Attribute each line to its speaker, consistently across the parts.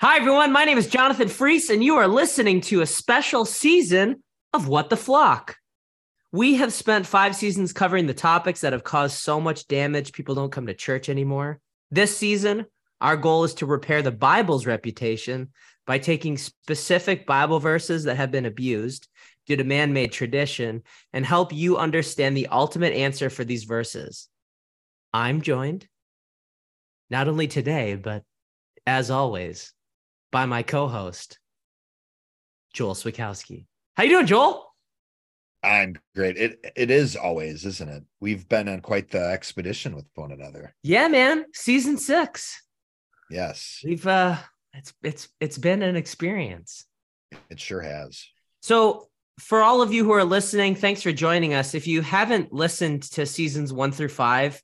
Speaker 1: Hi, everyone. My name is Jonathan Fries, and you are listening to a special season of What the Flock. We have spent five seasons covering the topics that have caused so much damage, people don't come to church anymore. This season, our goal is to repair the Bible's reputation by taking specific Bible verses that have been abused due to man made tradition and help you understand the ultimate answer for these verses. I'm joined, not only today, but as always, by my co-host, Joel Swikowski. How you doing, Joel?
Speaker 2: I'm great. It it is always, isn't it? We've been on quite the expedition with one another.
Speaker 1: Yeah, man. Season six.
Speaker 2: Yes.
Speaker 1: We've uh it's it's it's been an experience.
Speaker 2: It sure has.
Speaker 1: So for all of you who are listening, thanks for joining us. If you haven't listened to seasons one through five,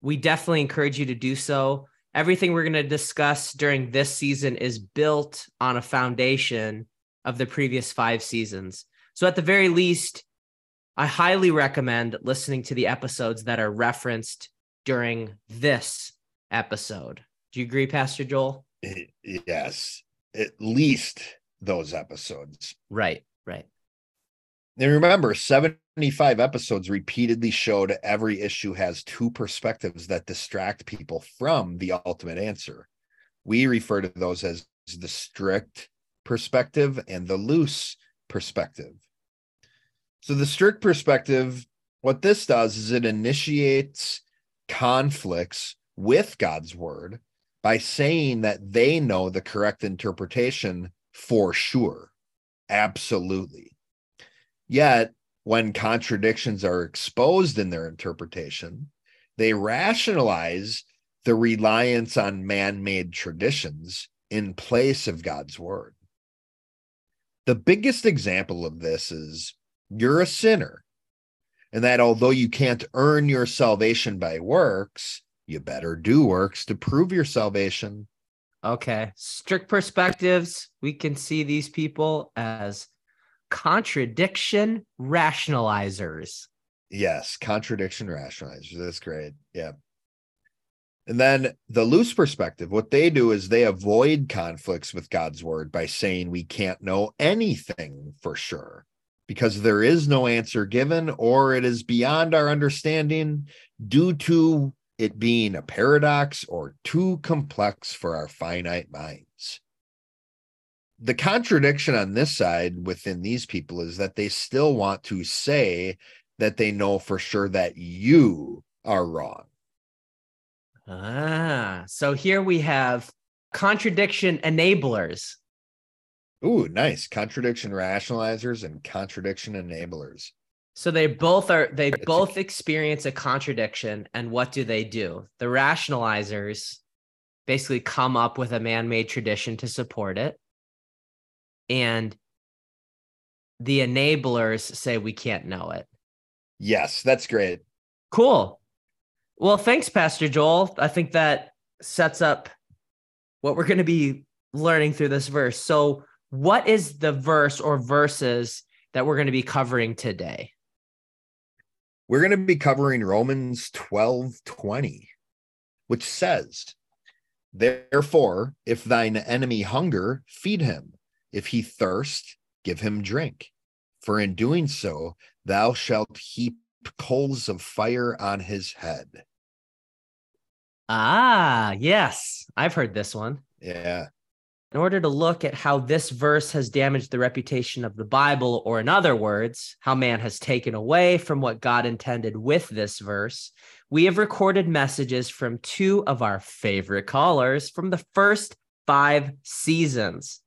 Speaker 1: we definitely encourage you to do so. Everything we're going to discuss during this season is built on a foundation of the previous five seasons. So, at the very least, I highly recommend listening to the episodes that are referenced during this episode. Do you agree, Pastor Joel?
Speaker 2: Yes, at least those episodes.
Speaker 1: Right, right.
Speaker 2: And remember, 75 episodes repeatedly showed every issue has two perspectives that distract people from the ultimate answer. We refer to those as the strict perspective and the loose perspective. So, the strict perspective, what this does is it initiates conflicts with God's word by saying that they know the correct interpretation for sure. Absolutely. Yet, when contradictions are exposed in their interpretation, they rationalize the reliance on man made traditions in place of God's word. The biggest example of this is you're a sinner, and that although you can't earn your salvation by works, you better do works to prove your salvation.
Speaker 1: Okay. Strict perspectives, we can see these people as contradiction rationalizers.
Speaker 2: Yes, contradiction rationalizers. That's great. Yeah. And then the loose perspective, what they do is they avoid conflicts with God's word by saying we can't know anything for sure because there is no answer given or it is beyond our understanding due to it being a paradox or too complex for our finite minds. The contradiction on this side within these people is that they still want to say that they know for sure that you are wrong.
Speaker 1: Ah, so here we have contradiction enablers.
Speaker 2: Ooh, nice. Contradiction rationalizers and contradiction enablers.
Speaker 1: So they both are they it's both a- experience a contradiction and what do they do? The rationalizers basically come up with a man-made tradition to support it. And the enablers say we can't know it.
Speaker 2: Yes, that's great.
Speaker 1: Cool. Well, thanks, Pastor Joel. I think that sets up what we're going to be learning through this verse. So, what is the verse or verses that we're going to be covering today?
Speaker 2: We're going to be covering Romans 12 20, which says, Therefore, if thine enemy hunger, feed him. If he thirst, give him drink. For in doing so, thou shalt heap coals of fire on his head.
Speaker 1: Ah, yes. I've heard this one.
Speaker 2: Yeah.
Speaker 1: In order to look at how this verse has damaged the reputation of the Bible, or in other words, how man has taken away from what God intended with this verse, we have recorded messages from two of our favorite callers from the first five seasons.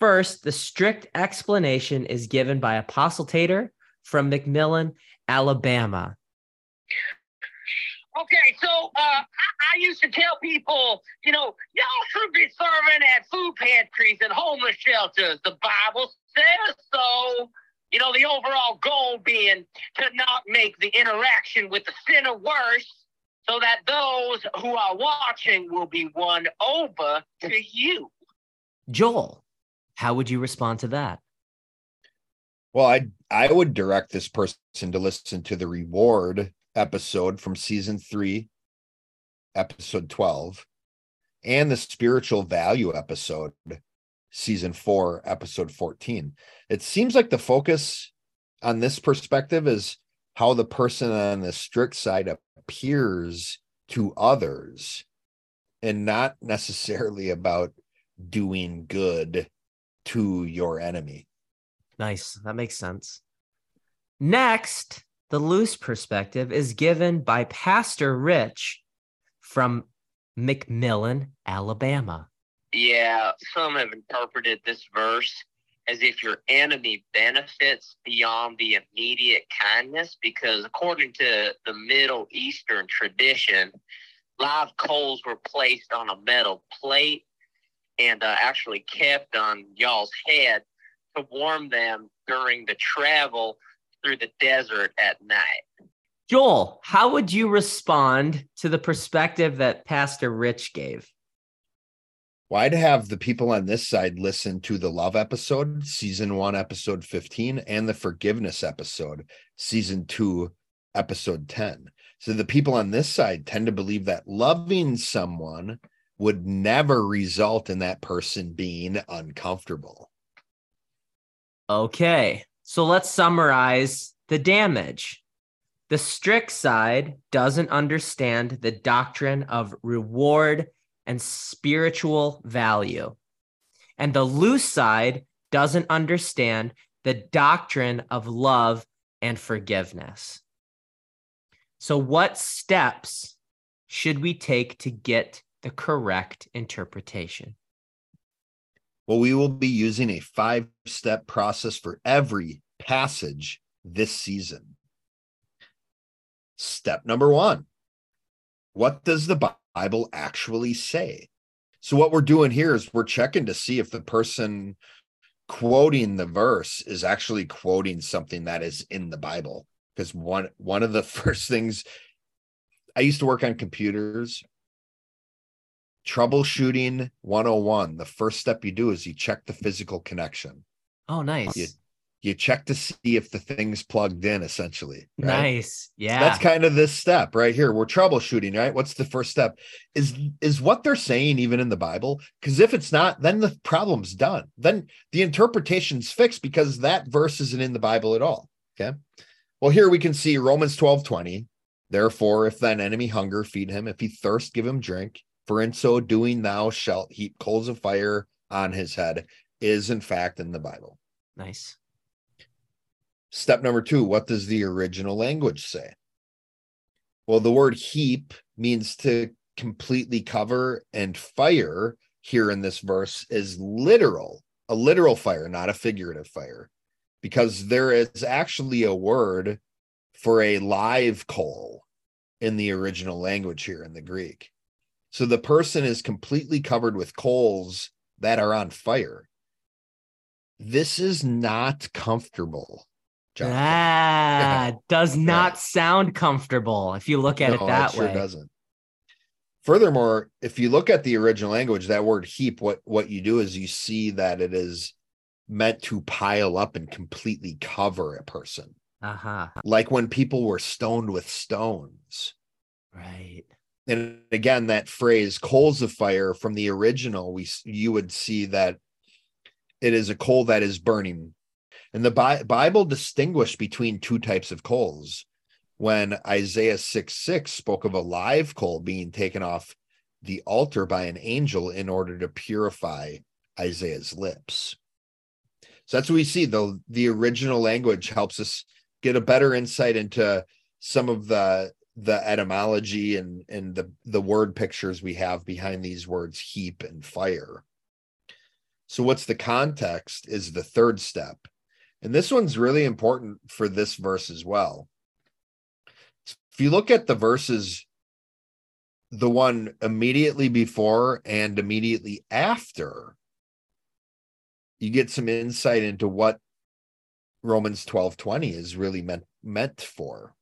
Speaker 1: First, the strict explanation is given by Apostle Tater from McMillan, Alabama.
Speaker 3: Okay, so uh, I, I, used to tell people, you know, y'all should be serving at food pantries and homeless shelters. The Bible says so. You know, the overall goal being to not make the interaction with the sinner worse so that those who are watching will be won over to you.
Speaker 1: Joel, how would you respond to that?
Speaker 2: Well, I I would direct this person to listen to the reward episode from season three, episode 12. and the spiritual value episode, season four, episode 14. It seems like the focus on this perspective is how the person on the strict side appears to others and not necessarily about doing good to your enemy.
Speaker 1: Nice. That makes sense. Next, the loose perspective is given by Pastor Rich from McMillan, Alabama.
Speaker 3: Yeah, some have interpreted this verse as if your enemy benefits beyond the immediate kindness, because according to the Middle Eastern tradition, live coals were placed on a metal plate and uh, actually kept on y'all's head to warm them during the travel through the desert at night.
Speaker 1: Joel, how would you respond to the perspective that Pastor Rich gave?
Speaker 2: Why to have the people on this side listen to the love episode, season one, episode 15, and the forgiveness episode, season two, episode 10. So the people on this side tend to believe that loving someone would never result in that person being uncomfortable.
Speaker 1: Okay, so let's summarize the damage. The strict side doesn't understand the doctrine of reward and spiritual value. And the loose side doesn't understand the doctrine of love and forgiveness. So, what steps should we take to get the correct interpretation?
Speaker 2: Well, we will be using a five step process for every passage this season. Step number one What does the Bible actually say? So, what we're doing here is we're checking to see if the person quoting the verse is actually quoting something that is in the Bible. Because one one of the first things I used to work on computers troubleshooting 101 the first step you do is you check the physical connection.
Speaker 1: Oh nice.
Speaker 2: You, you check to see if the thing's plugged in essentially
Speaker 1: right? nice. Yeah.
Speaker 2: So that's kind of this step right here. We're troubleshooting right? What's the first step? Is is what they're saying even in the bible? Because if it's not then the problem's done. Then the interpretation's fixed because that verse isn't in the bible at all. Okay? Well here we can see romans 12 20 therefore if thine enemy hunger feed him. If he thirst give him drink for in so doing thou shalt heap coals of fire on his head is in fact in the Bible.
Speaker 1: Nice.
Speaker 2: Step number two, what does the original language say? Well, the word heap means to completely cover, and fire here in this verse is literal, a literal fire, not a figurative fire, because there is actually a word for a live coal in the original language here in the Greek. So the person is completely covered with coals that are on fire. This is not comfortable.
Speaker 1: Jonathan. That does not sound comfortable if you look at no, it that it sure way.
Speaker 2: doesn't. Furthermore, if you look at the original language, that word heap, what what you do is you see that it is meant to pile up and completely cover a person.
Speaker 1: Uh-huh.
Speaker 2: Like when people were stoned with stones.
Speaker 1: Right
Speaker 2: and again that phrase coals of fire from the original we you would see that it is a coal that is burning. And the Bi- bible distinguished between two types of coals. When isaiah 6 6 spoke of a live coal being taken off the altar by an angel in order to purify isaiah's lips. So that's what we see the the original language helps us get a better insight into some of the the etymology and and the the word pictures we have behind these words heap and fire. So what's the context is the third step. And this one's really important for this verse as well. If you look at the verses the one immediately before and immediately after you get some insight into what romans 12 20 is really meant meant for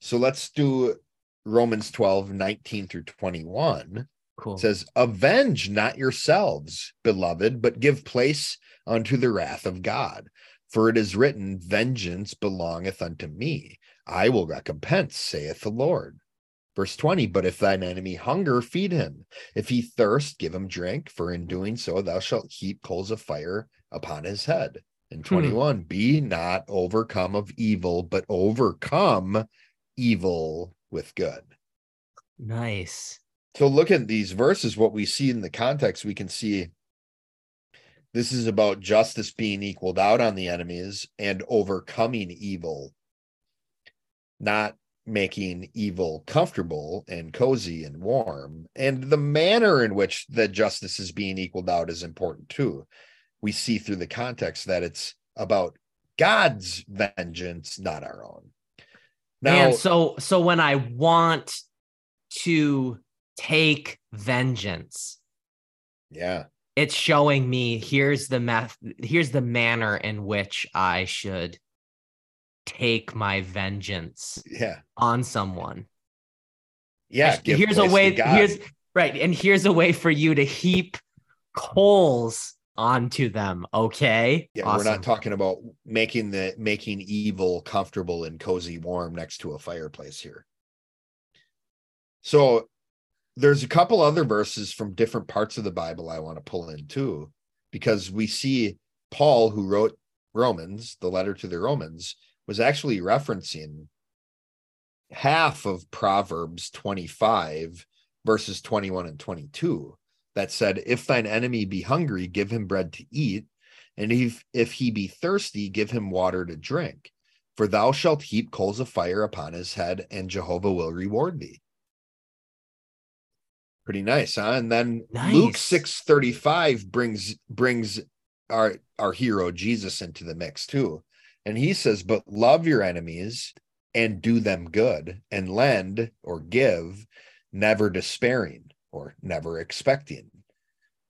Speaker 2: so let's do Romans 12, 19 through 21.
Speaker 1: Cool.
Speaker 2: It says, Avenge not yourselves, beloved, but give place unto the wrath of God. For it is written, Vengeance belongeth unto me. I will recompense, saith the Lord. Verse 20, but if thine enemy hunger, feed him. If he thirst, give him drink, for in doing so thou shalt heap coals of fire upon his head. And hmm. 21, be not overcome of evil, but overcome evil with good.
Speaker 1: Nice.
Speaker 2: So look at these verses, what we see in the context, we can see this is about justice being equaled out on the enemies and overcoming evil, not making evil comfortable and cozy and warm. And the manner in which the justice is being equaled out is important too. We see through the context that it's about God's vengeance, not our own.
Speaker 1: Now, and so so when I want to take vengeance,
Speaker 2: yeah,
Speaker 1: it's showing me here's the math, here's the manner in which I should take my vengeance
Speaker 2: yeah.
Speaker 1: on someone.
Speaker 2: Yeah
Speaker 1: here's a way here's right and here's a way for you to heap coals onto them okay?
Speaker 2: Yeah awesome. we're not talking about making the making evil comfortable and cozy warm next to a fireplace here. So there's a couple other verses from different parts of the bible i want to pull in too because we see paul who wrote romans the letter to the romans was actually referencing half of Proverbs 25, verses 21 and 22, that said, If thine enemy be hungry, give him bread to eat, and if, if he be thirsty, give him water to drink. For thou shalt heap coals of fire upon his head, and Jehovah will reward thee. Pretty nice, huh? And then nice. Luke 6:35 brings brings our our hero Jesus into the mix too. And he says, But love your enemies and do them good, and lend or give, never despairing or never expecting.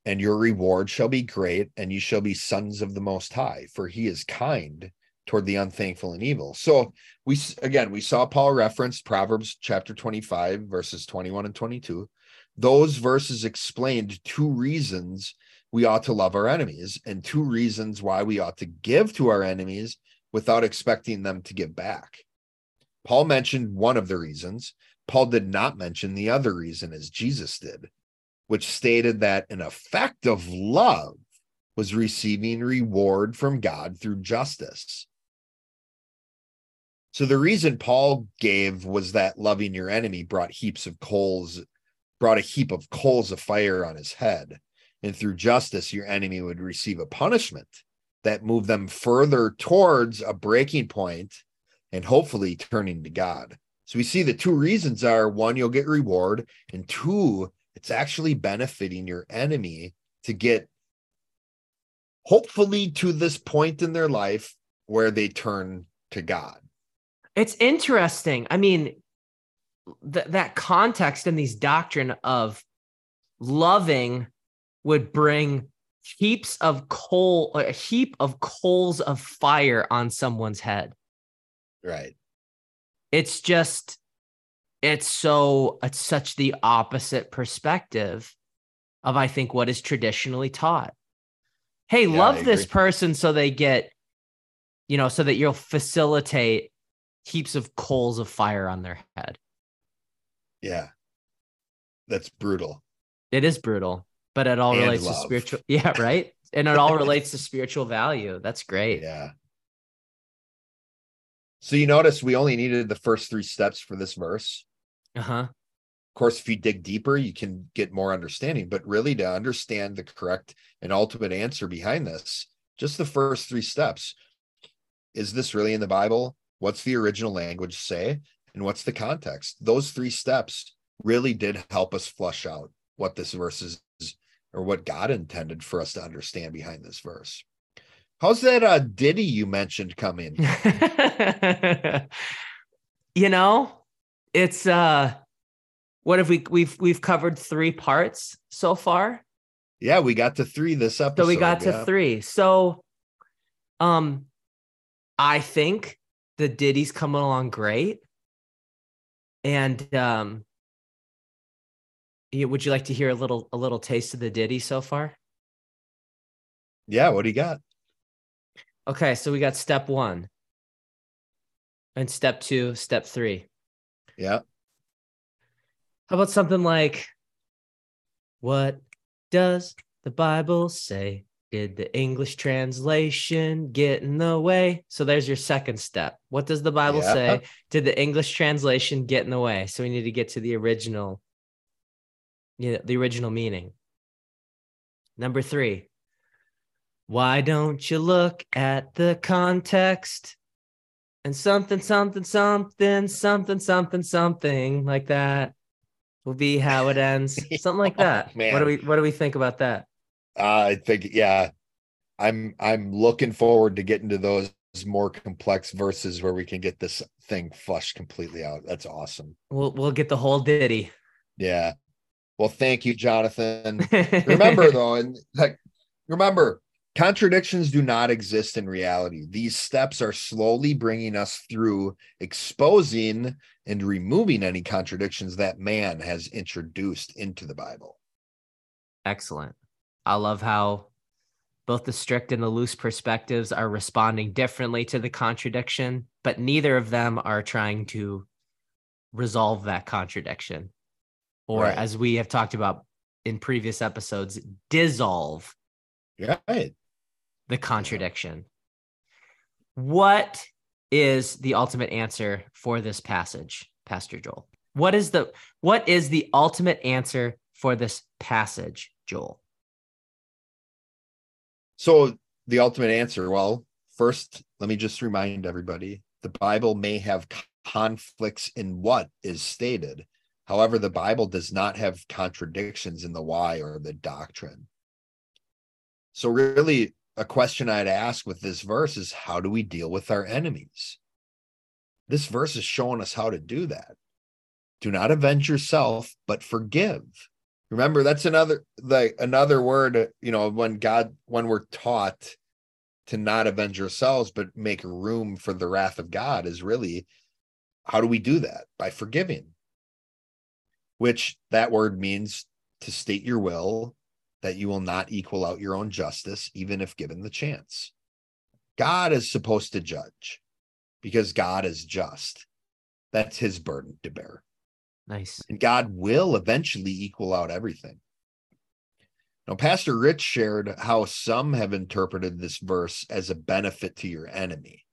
Speaker 2: And your reward shall be great, and you shall be sons of the Most High, for he is kind toward the unthankful and evil. So we again we saw Paul referenced Proverbs chapter 25 verses 21 and 22. Those verses explained two reasons we ought to love our enemies and two reasons why we ought to give to our enemies without expecting them to give back. Paul mentioned one of the reasons. Paul did not mention the other reason, as Jesus did, which stated that an effect of love was receiving reward from God through justice. So the reason Paul gave was that loving your enemy brought heaps of coals, brought a heap of coals of fire on his head. And through justice, your enemy would receive a punishment that moved them further towards a breaking point and hopefully turning to God. So we see the two reasons are one, you'll get reward, and two, it's actually benefiting your enemy to get hopefully to this point in their life where they turn to God.
Speaker 1: It's interesting. I mean, th- that context and these doctrine of loving would bring heaps of coal, a heap of coals of fire on someone's head.
Speaker 2: Right.
Speaker 1: It's just, it's so, it's such the opposite perspective of, I think, what is traditionally taught. Hey, yeah, love this person so they get, you know, so that you'll facilitate heaps of coals of fire on their head.
Speaker 2: Yeah. That's brutal.
Speaker 1: It is brutal but it all and relates love. to spiritual. Yeah, right. and it all relates to spiritual value. That's great.
Speaker 2: Yeah. So you notice we only needed the first three steps for this verse.
Speaker 1: Uh huh.
Speaker 2: Of course, if you dig deeper, you can get more understanding. But really, to understand the correct and ultimate answer behind this, just the first three steps. Is this really in the Bible? What's the original language say? And what's the context? Those three steps really did help us flush out what this verse is or what God intended for us to understand behind this verse. How's that uh, ditty you mentioned come in?
Speaker 1: you know, it's uh what have we we've we've covered three parts so far?
Speaker 2: Yeah, we got to three this episode.
Speaker 1: So we got to three. So um I think the ditty's coming along great. And um would you like to hear a little a little taste of the ditty so far?
Speaker 2: Yeah, what do you got?
Speaker 1: Okay, so we got step one, and step two, step three.
Speaker 2: Yeah.
Speaker 1: How about something like, What does the Bible say? Did the English translation get in the way? So there's your second step. What does the Bible
Speaker 2: Yeah.
Speaker 1: say? Did the English translation get in the way? So we need to get to the original, you know, the original meaning. Number three, why don't you look at the context and something, something, something, something, something, something like that will be how it ends. Something like
Speaker 2: Oh,
Speaker 1: that. What do we what do we think about that?
Speaker 2: Uh, I think, yeah, I'm I'm looking forward to getting to those more complex verses where we can get this thing flushed completely out. That's awesome.
Speaker 1: We'll we'll get the whole ditty.
Speaker 2: Yeah. Well, thank you, Jonathan. remember though and like remember contradictions do not exist in reality these steps are slowly bringing us through exposing and removing any contradictions that man has introduced into the bible
Speaker 1: Excellent. I love how both the strict and the loose perspectives are responding differently to the contradiction, but neither of them are trying to resolve that contradiction. Or,
Speaker 2: Right.
Speaker 1: as we have talked about in previous episodes, dissolve
Speaker 2: right
Speaker 1: the contradiction. What is the ultimate answer for this passage, Pastor Joel? What is the what is the ultimate answer for this passage, Joel?
Speaker 2: so the ultimate answer well first let me just remind everybody the bible may have conflicts in what is stated however the bible does not have contradictions in the why or the doctrine So, really, a question I'd ask with this verse is how do we deal with our enemies? This verse is showing us how to do that. Do not avenge yourself, but forgive. Remember, that's another like another word, you know, when God, when we're taught to not avenge ourselves, but make room for the wrath of God, is really how do we do that? By forgiving. Which that word means to state your will, that you will not equal out your own justice, even if given the chance. God is supposed to judge because God is just. That's his burden to bear.
Speaker 1: Nice.
Speaker 2: And God will eventually equal out everything. Now, Pastor Rich shared how some have interpreted this verse as a benefit to your enemy.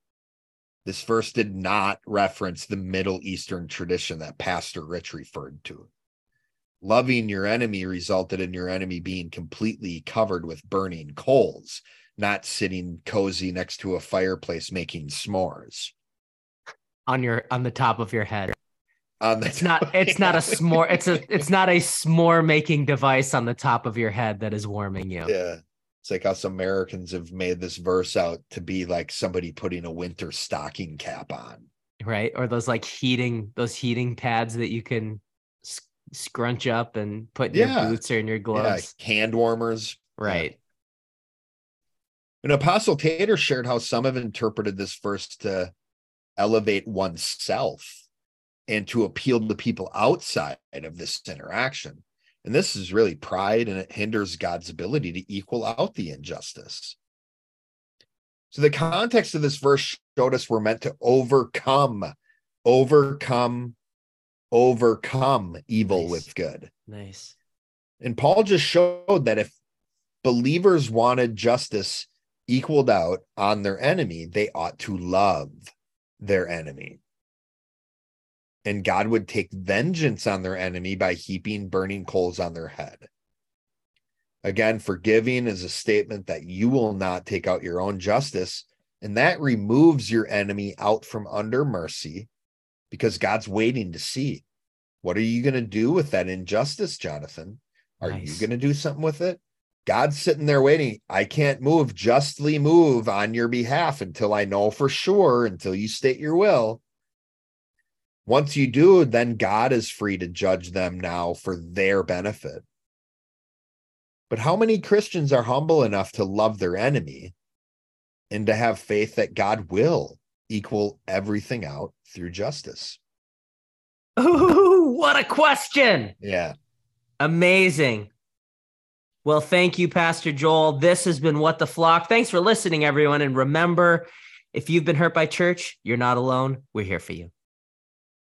Speaker 2: This verse did not reference the Middle Eastern tradition that Pastor Rich referred to. Loving your enemy resulted in your enemy being completely covered with burning coals, not sitting cozy next to a fireplace making s'mores.
Speaker 1: On your on the top of your head.
Speaker 2: On the
Speaker 1: It's not it's not a s'more, it's a it's not a s'more making device on the top of your head that is warming you.
Speaker 2: Yeah. It's like us Americans have made this verse out to be like somebody putting a winter stocking cap on.
Speaker 1: Right? Or those like heating those heating pads that you can scrunch up and put in
Speaker 2: Yeah.
Speaker 1: your boots or in your
Speaker 2: Yeah,
Speaker 1: gloves.
Speaker 2: hand warmers.
Speaker 1: Right.
Speaker 2: And Apostle Tater shared how some have interpreted this verse to elevate oneself and to appeal to people outside of this interaction. And this is really pride and it hinders God's ability to equal out the injustice. So the context of this verse showed us we're meant to overcome, overcome, overcome evil
Speaker 1: Nice.
Speaker 2: with good.
Speaker 1: Nice.
Speaker 2: And Paul just showed that if believers wanted justice equaled out on their enemy, they ought to love their enemy. And God would take vengeance on their enemy by heaping burning coals on their head. Again, forgiving is a statement that you will not take out your own justice, and that removes your enemy out from under mercy because God's waiting to see what are you going to do with that injustice, Jonathan? Are you going to do something with it? God's sitting there waiting. I can't move, justly move on your behalf until I know for sure, until you state your will. Once you do, then God is free to judge them now for their benefit. But how many Christians are humble enough to love their enemy and to have faith that God will equal everything out through justice?
Speaker 1: Ooh, what a question.
Speaker 2: Yeah.
Speaker 1: Amazing. Well, thank you, Pastor Joel. This has been What the Flock. Thanks for listening, everyone. And remember, if you've been hurt by church, you're not alone. We're here for you.